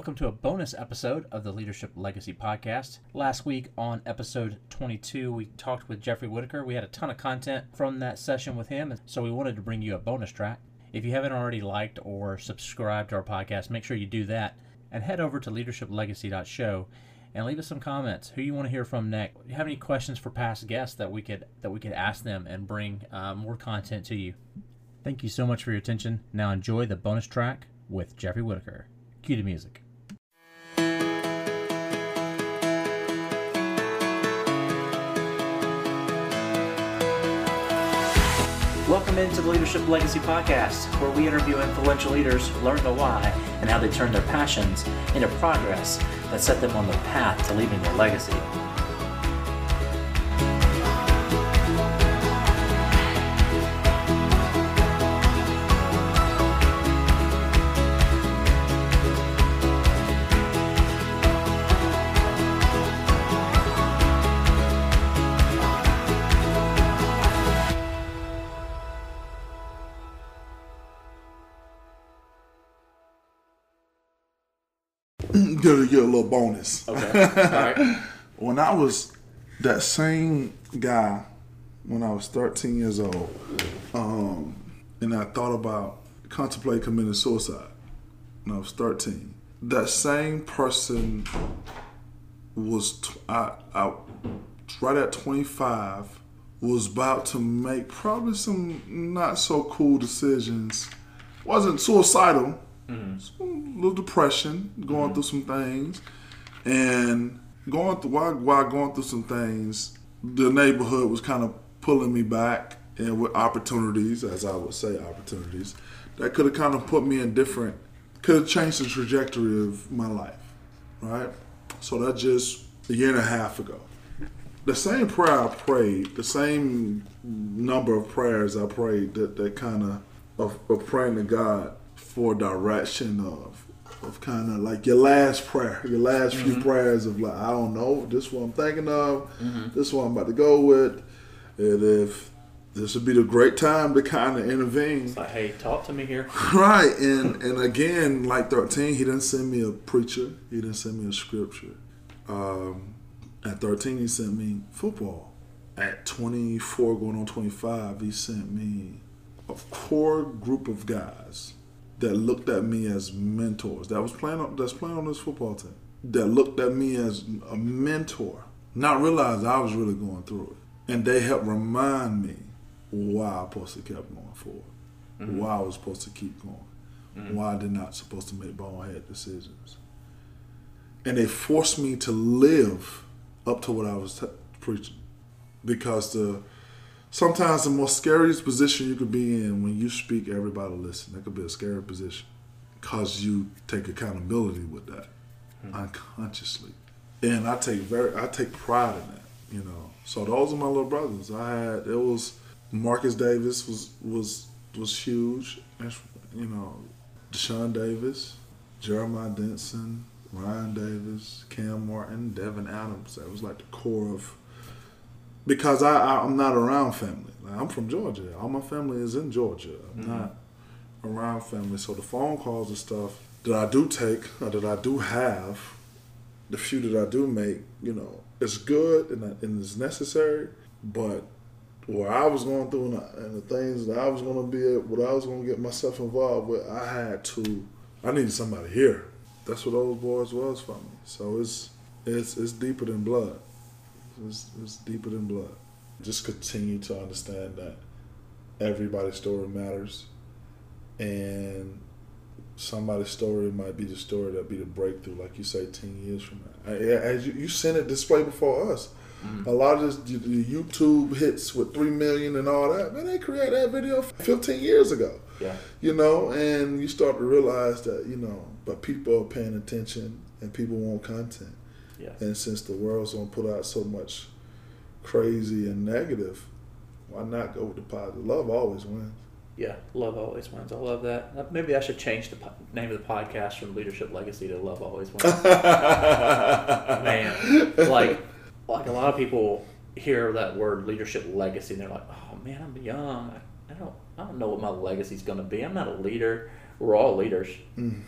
Welcome to a bonus episode of the Leadership Legacy Podcast. Last week on episode 22, we talked with Jeffrey Whitaker. We had a ton of content from that session with him, so we wanted to bring you a bonus track. If you haven't already liked or subscribed to our podcast, make sure you do that and head over to leadershiplegacy.show and leave us some comments. Who you want to hear from next? Do you have any questions for past guests that we could that we could ask them and bring uh, more content to you? Thank you so much for your attention. Now enjoy the bonus track with Jeffrey Whitaker. Cue the music. Welcome into the Leadership Legacy Podcast, where we interview influential leaders, learn the why, and how they turn their passions into progress that set them on the path to leaving their legacy. Bonus. Okay. All right. When I was that same guy, when I was 13 years old, um, and I thought about contemplate committing suicide when I was 13. That same person was t- I, I right at 25 was about to make probably some not so cool decisions. Wasn't suicidal, A little depression, going through some things, and going through while, while going through some things, the neighborhood was kind of pulling me back, and with opportunities, as I would say, opportunities that could have kind of put me in different, could have changed the trajectory of my life, right? So that just a year and a half ago. The same prayer I prayed, the same number of prayers I prayed that, that kind of, of, of praying to God for direction of of kind of like your last prayer, your last few prayers of like, I don't know, this is what I'm thinking of, this is what I'm about to go with, and if this would be the great time to kind of intervene. Like, hey, talk to me here. Right, and and again, like thirteen, he didn't send me a preacher. He didn't send me a scripture. Um, at thirteen, he sent me football. At twenty four, going on twenty five, he sent me a core group of guys that looked at me as mentors. That was playing on that's playing on this football team. That looked at me as a mentor, not realize I was really going through it, and they helped remind me why I supposed to keep going forward mm-hmm. why I was supposed to keep going, mm-hmm. why I did not supposed to make bonehead decisions, and they forced me to live up to what I was t- preaching, because the sometimes the most scariest position you could be in when you speak, everybody listen. That could be a scary position, cause you take accountability with that hmm. unconsciously, and I take very I take pride in that, you know. So those are my little brothers. I had it was Marcus Davis was was was huge. You know, Deshaun Davis, Jeremiah Dinson, Ryan Davis, Cam Martin, Devin Adams. That was like the core of because I, I I'm not around family. Like, I'm from Georgia. All my family is in Georgia. I'm mm-hmm. not around family. So the phone calls and stuff that I do take or that I do have, the few that I do make, you know, it's good and, and it's necessary. But where I was going through and, I, and the things that I was going to be, what I was going to get myself involved with, I had to. I needed somebody here. That's what those boys was for me. So it's it's it's deeper than blood. It's, it's deeper than blood. Just continue to understand that everybody's story matters, and somebody's story might be the story that be the breakthrough, like you say, ten years from now. As you, you seen it displayed before us. Mm-hmm. A lot of this the the YouTube hits with three million and all that. Man, they created that video 15 years ago. Yeah. You know, and you start to realize that you know, but people are paying attention and people want content. Yeah. And since the world's gonna put out so much crazy and negative, why not go with the positive? Love always wins. Yeah, love always wins. I love that. Uh, Maybe I should change the po- name of the podcast from Leadership Legacy to Love Always Wins. man, like, like a lot of people hear that word leadership legacy and they're like, "Oh man, I'm young. I, I don't, I don't know what my legacy's going to be. I'm not a leader. We're all leaders,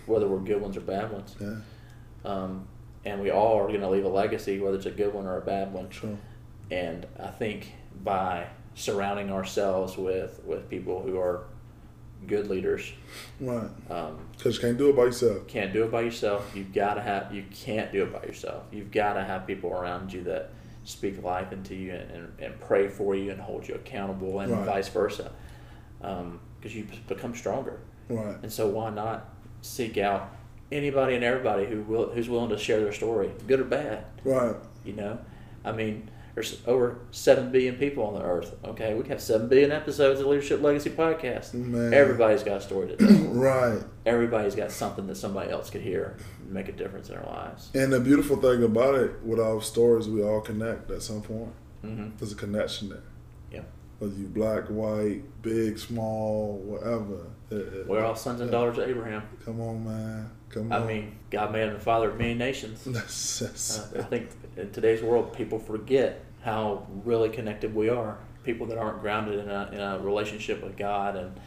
whether we're good ones or bad ones." Yeah. um, and we all are going to leave a legacy, whether it's a good one or a bad one. Sure. And I think by surrounding ourselves with with people who are good leaders, Right. um, Because you can't do it by yourself. can't do it by yourself. You've got to have. You can't do it by yourself. You've got to have people around you that speak life into you and, and, and pray for you and hold you accountable, and Right. vice versa. Because you become stronger. Right. And so why not seek out anybody and everybody who will who's willing to share their story, good or bad. Right. You know, I mean, there's over seven billion people on the earth. Okay, we have seven billion episodes of Leadership Legacy podcast. Man. Everybody's got a story to tell. Right. Everybody's got something that somebody else could hear and make a difference in their lives. And the beautiful thing about it, with our stories, we all connect at some point. hmm There's a connection there. Whether you black, white, big, small, whatever. It- it- We're all sons and daughters of Abraham. Come on, man. Come I on. I mean, God made him the father of many nations. Uh, I think in today's world, people forget how really connected we are. People that aren't grounded in a, in a relationship with God and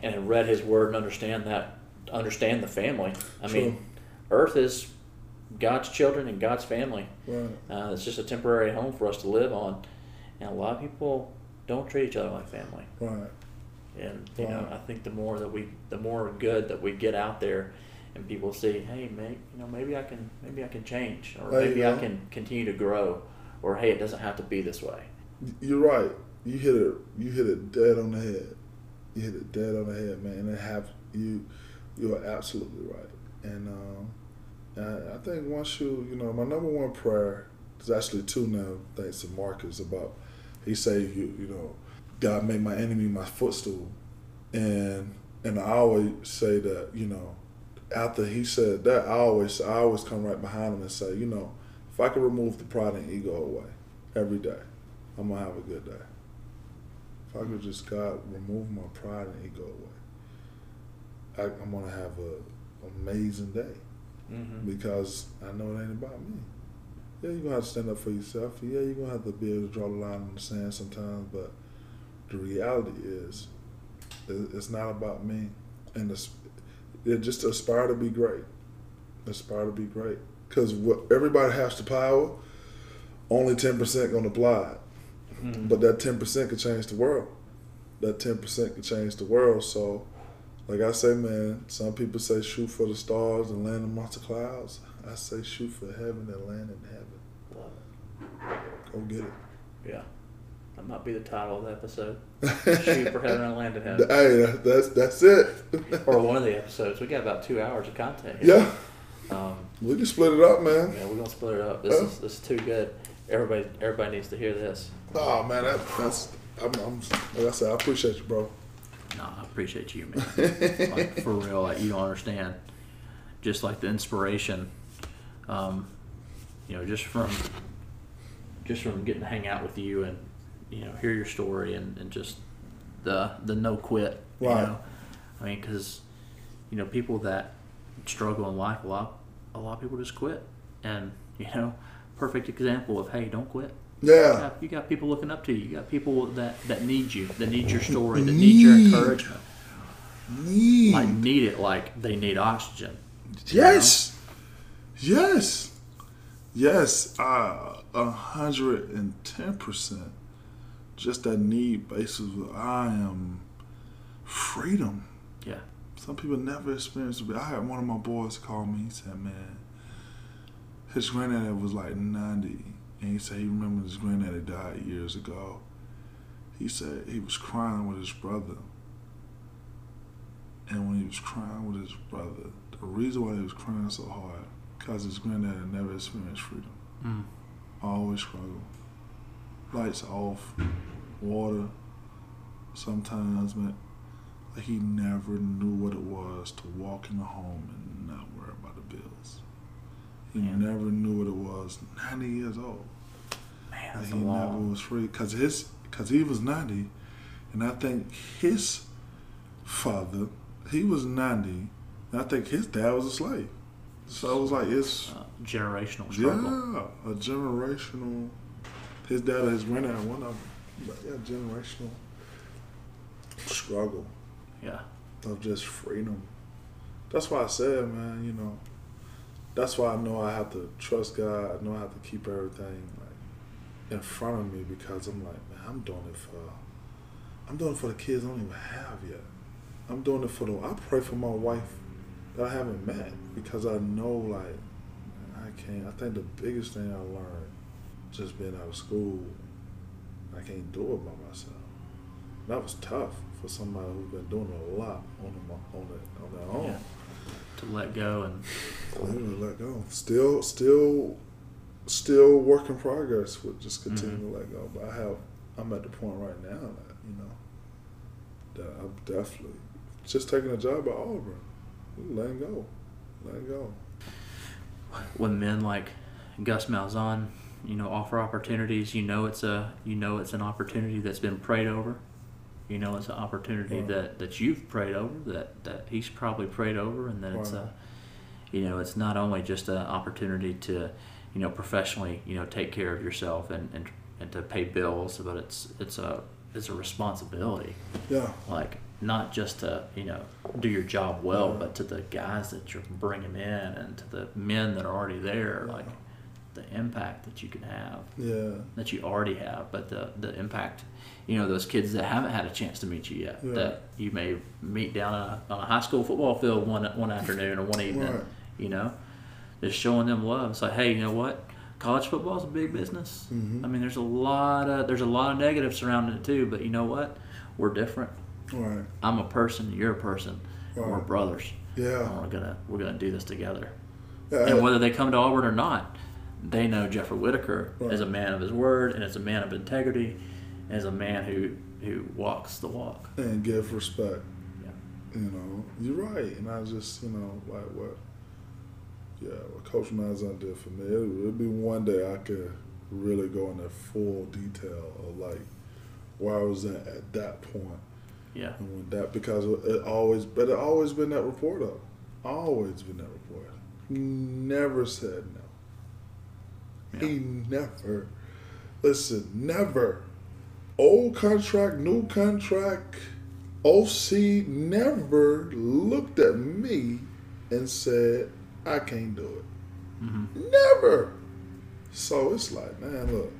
and read His Word and understand that, understand the family. I mean, Earth is God's children and God's family. right. Uh, it's just a temporary home for us to live on, and a lot of people don't treat each other like family. Right. And you know, I think the more that we, the more good that we get out there, and people see, hey, mate, you know, maybe I can, maybe I can change, or There maybe I can continue to grow, or hey, it doesn't have to be this way. You're right. You hit it. You hit it dead on the head. You hit it dead on the head, man. And it have you. You are absolutely right. And um, I, I think once you, you know, my number one prayer is actually two now. Thanks to Marcus about he say you, you know, God made my enemy my footstool, and and I always say that you know, after he said that, I always I always come right behind him and say, you know, if I can remove the pride and ego away every day, I'm gonna have a good day. If I could just God remove my pride and ego away, I, I'm gonna have a amazing day Mm-hmm. because I know it ain't about me. Yeah, you're gonna have to stand up for yourself. Yeah, you're gonna have to be able to draw the line in the sand sometimes, but the reality is, it's not about me. And it's, it just aspire to be great. Aspire to be great. Because what everybody has the power, only ten percent gonna apply it. Mm-hmm. But that ten percent could change the world. That ten percent could change the world. So, like I say, man, some people say shoot for the stars and land amongst the clouds. I say shoot for heaven and land in heaven. Go get it. Yeah, that might be the title of the episode. Shoot for heaven and land in heaven, Hey, that's that's it. or one of the episodes. We got about two hours of content. Here. yeah, Um, we can split it up, man. yeah, we're gonna split it up. This is this is too good. Everybody, everybody needs to hear this. Oh man, that, that's I'm, I'm like I said, I appreciate you, bro. No, I appreciate you, man. like for real, like you don't understand. Just like the inspiration, um, you know, just from just from getting to hang out with you and you know hear your story and, and just the the no quit. You know? I mean, because you know people that struggle in life a lot, a lot of people just quit, and you know, perfect example of hey, don't quit. You Yeah, got, you got people looking up to you. You got people that, that need you, that need your story, that need your encouragement. need Like need it like they need oxygen. yes, yes, yes. Uh, a hundred and ten percent. Just that need basis. I am freedom. Yeah. Some people never experienced it. I had one of my boys call me. He said, "Man, his granddaddy was like 90, and he said he remembered his granddaddy died years ago. He said he was crying with his brother, and when he was crying with his brother, the reason why he was crying so hard, because his granddaddy never experienced freedom. Mm. Always struggle. Lights off, water. Sometimes, man, like he never knew what it was to walk in a home and not worry about the bills. He Yeah. never knew what it was. Ninety years old, Man, that's he a never long. was free because his because he was ninety, and I think his father he was ninety, and I think his dad was a slave. So it was like it's Uh, generational struggle. yeah, a generational. His dad and his granddad, one of them, but yeah, generational struggle Yeah. of just freedom. That's why I said, man, you know, that's why I know I have to trust God. I know I have to keep everything like in front of me because I'm like, man, I'm doing it for, I'm doing it for the kids I don't even have yet. I'm doing it for the. I pray for my wife that I haven't met because I know like I can't. I think the biggest thing I learned just being out of school, I can't do it by myself. That was tough for somebody who's been doing a lot on the, on the, on their own. Yeah. To let go and Literally let go. Still, still, still work in progress with just continue Mhm. to let go. But I have, I'm at the point right now that you know that I'm definitely just taking a job at Auburn, letting go, letting go. when men like Gus Malzahn, you know, offer opportunities, you know it's a you know it's an opportunity that's been prayed over. You know it's an opportunity Right. that, that you've prayed over, that, that he's probably prayed over and that it's a you know, it's not only just an opportunity to, you know, professionally, you know, take care of yourself and, and, and to pay bills, but it's it's a it's a responsibility. Yeah, Like not just to, you know, do your job well, Yeah. but to the guys that you're bringing in and to the men that are already there, like the impact that you can have, yeah, that you already have, but the, the impact, you know, those kids that haven't had a chance to meet you yet, Yeah. that you may meet down a, on a high school football field one, one afternoon or one evening, Right. you know, just showing them love. It's like, hey, you know what? College football is a big business. Mhm. I mean, there's a lot of there's a lot of negatives surrounding it too. But you know what? We're different. Right, I'm a person. You're a person. We're brothers. yeah. And we're gonna we're gonna do this together. yeah And whether they come to Auburn or not, they know Jeffrey Whitaker Right. as a man of his word and as a man of integrity, and as a man who who walks the walk. and give respect. Yeah. You know, you're right, and I just, you know, like what, yeah, what Coach Malzahn did for me. It would be one day I could really go into full detail of like where I was at at that point, Yeah. and when that because it always, but it always been that report reporter, always been that reporter. He never said no. Yeah. He never, listen, never. Old contract, new contract, OC never looked at me and said, I can't do it. hmm Never. So it's like, man, look,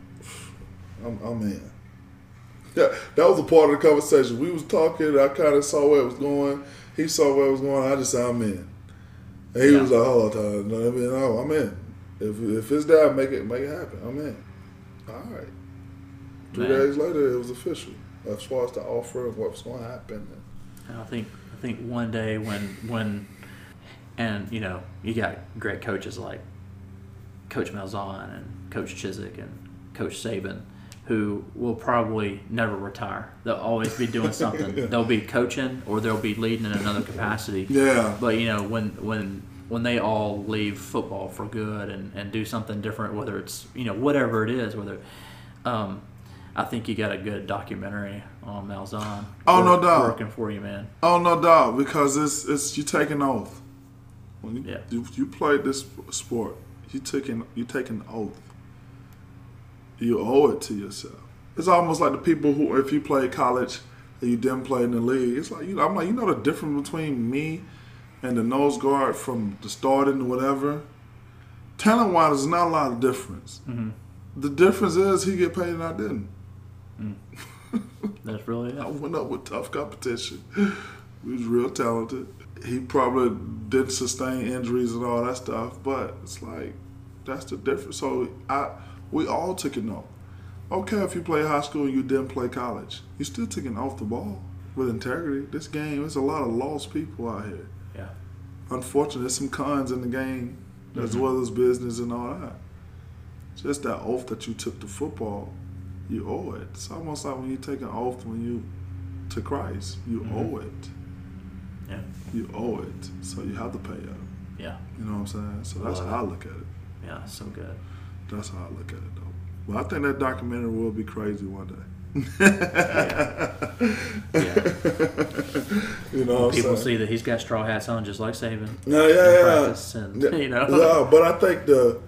I'm, I'm in. Yeah, that was a part of the conversation. We was talking. I kind of saw where it was going. He saw where it was going. I just said, I'm in. And he Yeah. was like, hold on. No, I mean, no, I'm in. If if it's there, make it make it happen. I'm in. All right. Two Man. days later, it was official as far as the offer of what's going to happen. And I think I think one day when when and you know you got great coaches like Coach Malzahn and Coach Chizik and Coach Saban who will probably never retire. They'll always be doing something. They'll be coaching or they'll be leading in another capacity. Yeah. But you know when when when they all leave football for good and, and do something different, whether it's you know whatever it is, whether um, I think you got a good documentary on Malzahn. Oh, no doubt. working for you, man. Oh no doubt, because it's it's you take an oath. When you, Yeah. you, you played this sport, you took an you take an oath. You owe it to yourself. It's almost like the people who, if you played college and you didn't play in the league, it's like you know, I'm like you know the difference between me and the nose guard from the starting to whatever. Talent wise, there's not a lot of difference. Mm-hmm. The difference is he get paid and I didn't. That's really I went up with tough competition. He was real talented. He probably didn't sustain injuries and all that stuff, but it's like that's the difference. So I, we all took an oath. Okay, if you play high school and you didn't play college, you still took an oath the ball with integrity. This game, there's a lot of lost people out here. Yeah. Unfortunately, there's some cons in the game as Mhm. well as business and all that. Just that oath that you took to football, you owe it. It's almost like when you take an oath when you to Christ, you Mhm. owe it. Yeah. You owe it. So you have to pay up. Yeah. You know what I'm saying? So that's how I look at it. Yeah. So good. That's how I look at it though. But I think that documentary will be crazy one day. you know what People saying? see that he's got straw hats on just like Saban. Yeah, yeah, yeah. practice and, Yeah, you know. yeah, but I think the,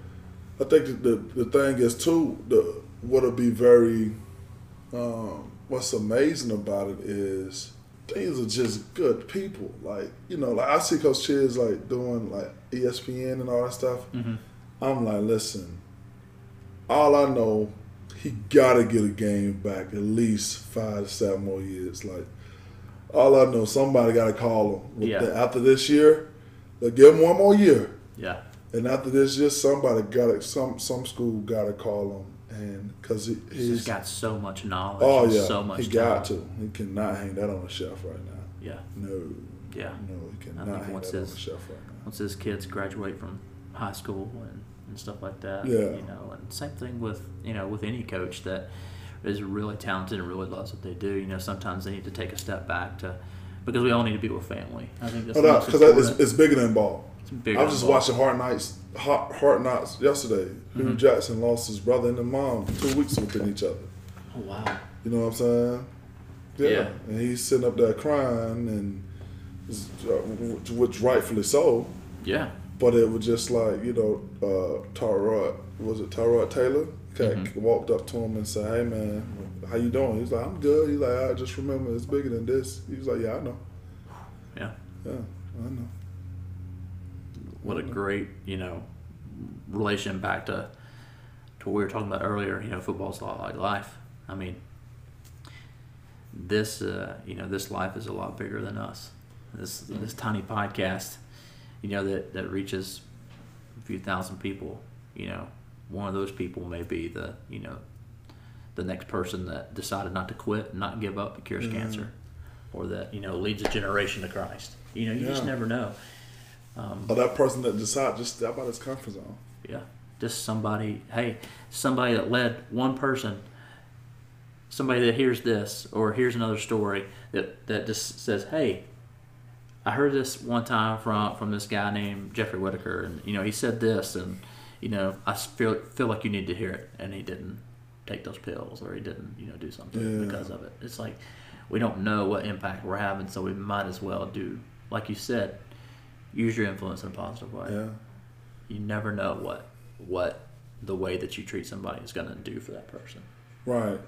I think the the, the thing is too the what'll be very, um, what's amazing about it is these are just good people. Like you know, like I see Coach Chiz like doing like ESPN and all that stuff. Mhm. I'm like, listen, all I know, he got to get a game back at least five to seven more years. Like all I know, somebody got to call him. Yeah. the- after this year, they give him one more year. Yeah. And after this, just somebody got to some some school got to call him, and because he, He's he's got so much knowledge. oh yeah, so much he got talent. to. He cannot hang that on the shelf right now. Yeah. No, Yeah. no, he cannot hang once that on his- the shelf right now. once his kids graduate from high school and, and stuff like that. Yeah. You know, and same thing with you know with any coach that is really talented and really loves what they do. You know, sometimes they need to take a step back to because we all need to be with family. I think that's no, because it's, it's bigger than ball. It's bigger I was just ball. watching Hard Knocks, Hard, Hard Knocks yesterday. Hue Mm-hmm. Jackson lost his brother and his mom two weeks within each other. Oh wow. You know what I'm saying? Yeah. Yeah. And he's sitting up there crying, and uh, which rightfully so. Yeah. But it was just like you know, uh, Tyrod was it Tyrod Taylor? Okay, Mm-hmm. walked up to him and said, "Hey man, how you doing?" He's like, "I'm good." He's like, "I just remember it's bigger than this." He was like, "Yeah, I know. Yeah. Yeah, I know." What a great you know relation back to to what we were talking about earlier. You know, football's a lot like life. I mean, this uh, you know this life is a lot bigger than us. This this tiny podcast, you know that that reaches a few thousand people. You know, one of those people may be the you know the next person that decided not to quit not give up that cures cancer, or that you know leads a generation to Christ. You know, you just never know. Um, Or that person that decided just step out of his comfort zone. yeah, just somebody. Hey, somebody that led one person. Somebody that hears this or hears another story that that just says, "Hey, I heard this one time from from this guy named Jeffrey Whitaker, and you know he said this, and you know I feel feel like you need to hear it," and he didn't take those pills or he didn't you know do something Yeah. because of it. It's like we don't know what impact we're having, so we might as well do, like you said, use your influence in a positive way Yeah. you never know what what the way that you treat somebody is going to do for that person. Right.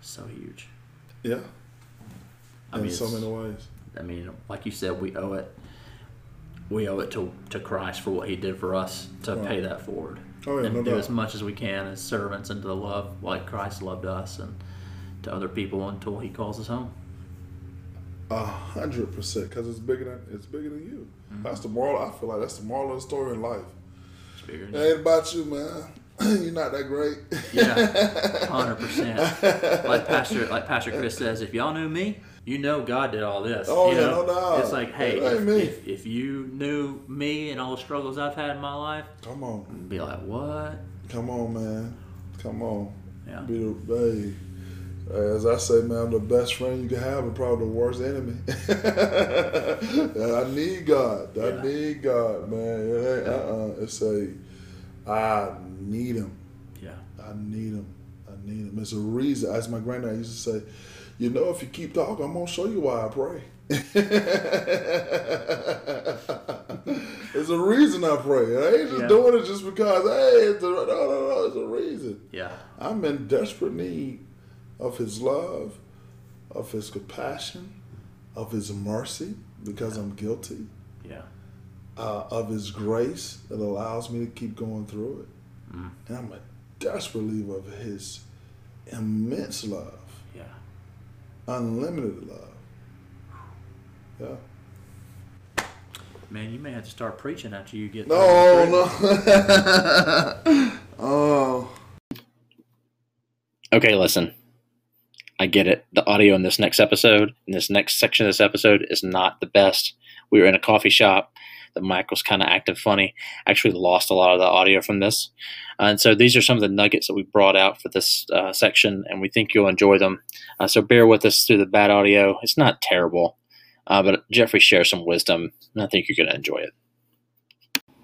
So huge. Yeah. I In mean, so many ways. I mean, like you said, we owe it. We owe it to to Christ for what He did for us to Right. pay that forward Oh yeah, and no do doubt. as much as we can as servants into the love like Christ loved us and to other people until He calls us home. A hundred percent, because it's bigger than it's bigger than you. Mm-hmm. That's the moral. I feel like that's the moral of the story in life. It's bigger It than ain't about you, man. You're not that great. Yeah, hundred percent. Like Pastor, like Pastor Chris says, if y'all knew me, you know God did all this. Oh, you yeah, know? no doubt. It's like, hey, if, if, if you knew me and all the struggles I've had in my life, Come on, be like, what? come on, man. Come on. Yeah, Be the hey. As I say, man, I'm the best friend you can have and probably the worst enemy. I need God. I Yeah. need God, man. It ain't, uh-uh. It's a, I need Him. yeah, I need him. I need him. It's a reason. As my granddad used to say, you know, if you keep talking, I'm gonna show you why I pray. There's a reason I pray. I ain't just Yeah. doing it just because. Hey, it's a, no, no, no. It's a reason. yeah, I'm in desperate need of His love, of His compassion, of His mercy because I'm guilty, yeah, uh, of His grace that allows me to keep going through it. Mm. And I'm a desperate believer of His immense love, yeah. Unlimited love. Yeah. Man, you may have to start preaching after you get. No, no. oh. okay, listen. I get it. The audio in this next episode, in this next section of this episode, is not the best. We were in a coffee shop. The mic was kind of acting funny. Actually, lost a lot of the audio from this. and so these are some of the nuggets that we brought out for this uh, section, and we think you'll enjoy them. Uh, so bear with us through the bad audio. It's not terrible, uh, but Jeffrey shares some wisdom, and I think you're going to enjoy it.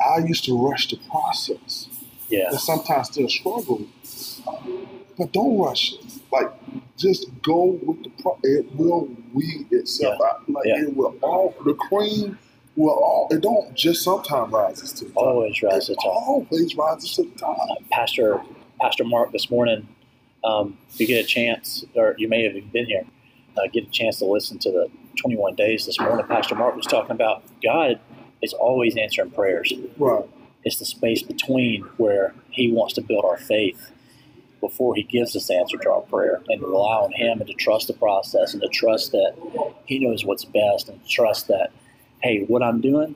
I used to rush the process Yeah. and sometimes still struggle. But don't rush it. Like, just go with the pro. It will weed itself out. Like, Yeah. it will all, the cream will all, it don't just sometimes rises to the top. Always rises to It the top. always rises to the top. Pastor Pastor Mark this morning. Um, if you get a chance, or you may have even been here, uh, get a chance to listen to the 21 days this morning, Pastor Mark was talking about God is always answering prayers. Right. It's the space between where He wants to build our faith before He gives us the answer to our prayer and to rely on Him and to trust the process and to trust that He knows what's best and trust that, hey, what I'm doing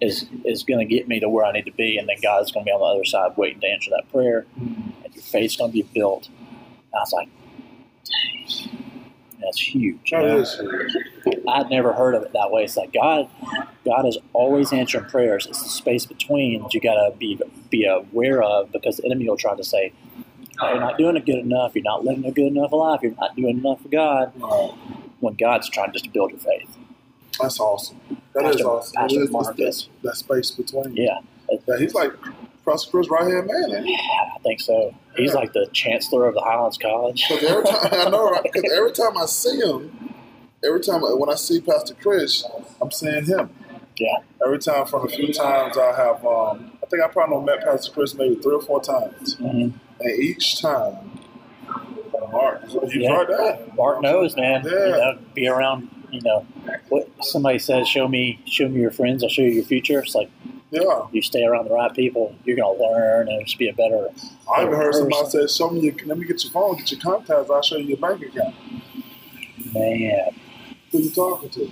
is is going to get me to where I need to be, and then God's going to be on the other side waiting to answer that prayer, mm-hmm. and your faith's going to be built. And I was like, dang, that's huge. you That know? is huge. I'd never heard of it that way. It's like God, God is always answering prayers. It's the space between that you got to be be aware of because the enemy will try to say, "Oh, "You're not doing it good enough. You're not living a good enough life. You're not doing enough for God." When God's trying just to build your faith. That's awesome. That is awesome. Pastor It is- Mark it's that, that space between. Yeah, Yeah, he's like Pastor Chris right hand man. he? I think so. He's Yeah. like the chancellor of the Highlands College. Because every time I know, right? Because every time I see him, every time when I see Pastor Chris, I'm seeing him. Yeah, Every time, from a few times, I have. Um, I think I probably met Pastor Chris maybe three or four times, hmm and each time, Mark, he's Yeah. right there. Mark knows, man. Yeah. You know, be around. You know, what somebody says, "Show me, show me your friends. I'll show you your future." It's like Yeah, you stay around the right people, you're gonna learn and just be a better. I even heard somebody person. say, "Show me your, let me get your phone, get your contacts. I'll show you your bank account." Man, Who you talking to?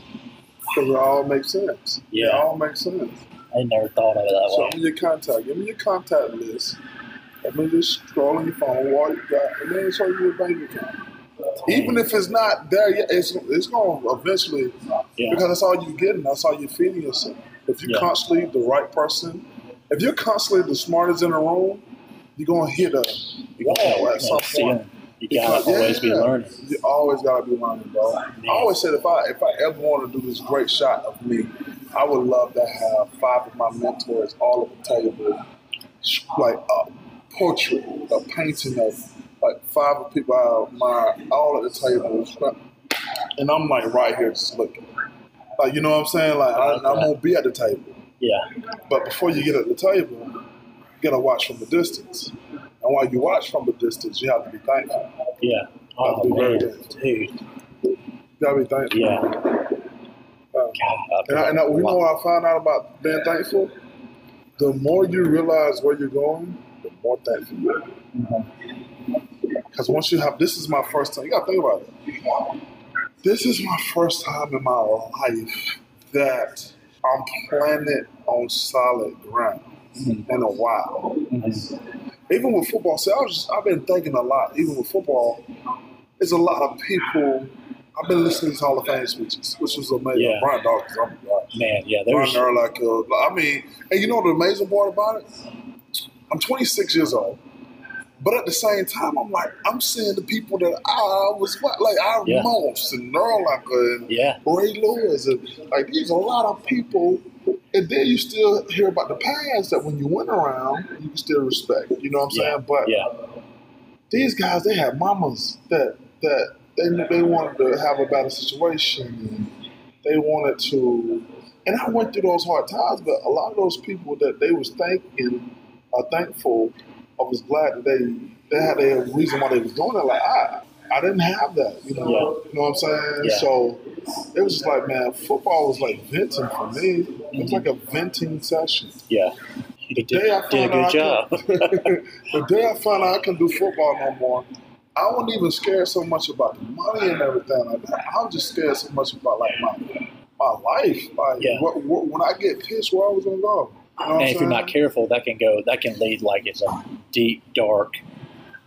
Because it all makes sense. Yeah, It all makes sense. I never thought of it that Show way. me your contact. Give me your contact list. Let me just scroll on your phone while you got, and then show you your bank account. Even if it's not there yet, it's it's going to eventually Yeah, because that's all you're getting. That's all you're feeding yourself. If you're Yeah. constantly the right person, if you're constantly the smartest in the room, you're going to hit a wall gotta, at some point. You gotta Yeah. always be learning. You always gotta be learning, bro. I always said if I if I ever want to do this great shot of me, I would love to have five of my mentors all at the table, like a portrait, a painting of like five of people I admire, all at the table, and I'm like right here just looking. Like you know what I'm saying? Like I, I'm gonna be at the table, Yeah, but before you get at the table, you gotta watch from a distance. And while you watch from a distance, you have to be thankful. yeah. Oh I'll be very man, dude. You gotta be thankful. Yeah. Uh, God, And, I, and I, you know what I found out about being thankful? The more you realize where you're going, the more thankful you are. Because once you have, this is my first time. You gotta think about it. This is my first time in my life that I'm planted on solid ground Mhm. in a while. Mhm. Even with football, see, I was just, I've been thinking a lot. Even with football, there's a lot of people. I've been listening to Hall of Fame speeches, which was amazing. Yeah. Brian Dawkins, God. man, yeah. Brian There's Urlacher. I mean, and you know the amazing part about it? I'm 26 years old, but at the same time, I'm like, I'm seeing the people that I was like, I Yeah. Moss and Urlacher and yeah, Ray Lewis, and like these a lot of people. And then you still hear about the past that when you went around, you can still respect. You know what I'm Yeah. saying? But yeah, these guys, they had mamas that that they they wanted to have a better situation, and they wanted to. And I went through those hard times, but a lot of those people that they was thanking, are thankful, I was glad that they they had a reason why they was doing it. Like I, I didn't have that, you know. Yeah. You know what I'm saying? Yeah. So it was just like, man, football was like venting for me. It was like a venting session. yeah. You The did, day I did a good job. The day I found out I can do football no more, I wasn't even scared so much about the money and everything like that. I was just scared so much about like my my life. Like Yeah. what, what, when I get pissed, where I was gonna go. You know and if you're not careful, that can go. That can lead like it's a deep, dark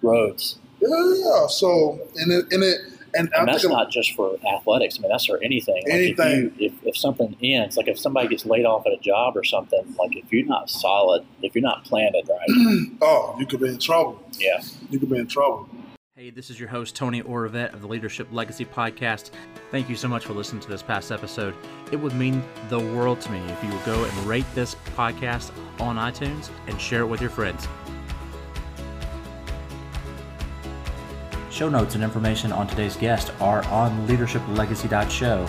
roads. Yeah, yeah. So and it and it and, And that's not just for athletics. I mean, that's for anything. Like Anything. If, you, if, if something ends, like if somebody gets laid off at a job or something, like if you're not solid, if you're not planted right, oh, you could be in trouble. yeah, You could be in trouble. Hey, this is your host, Tony Oravet of the Leadership Legacy Podcast. Thank you so much for listening to this past episode. It would mean the world to me if you would go and rate this podcast on iTunes and share it with your friends. Show notes and information on today's guest are on leadershiplegacy.show.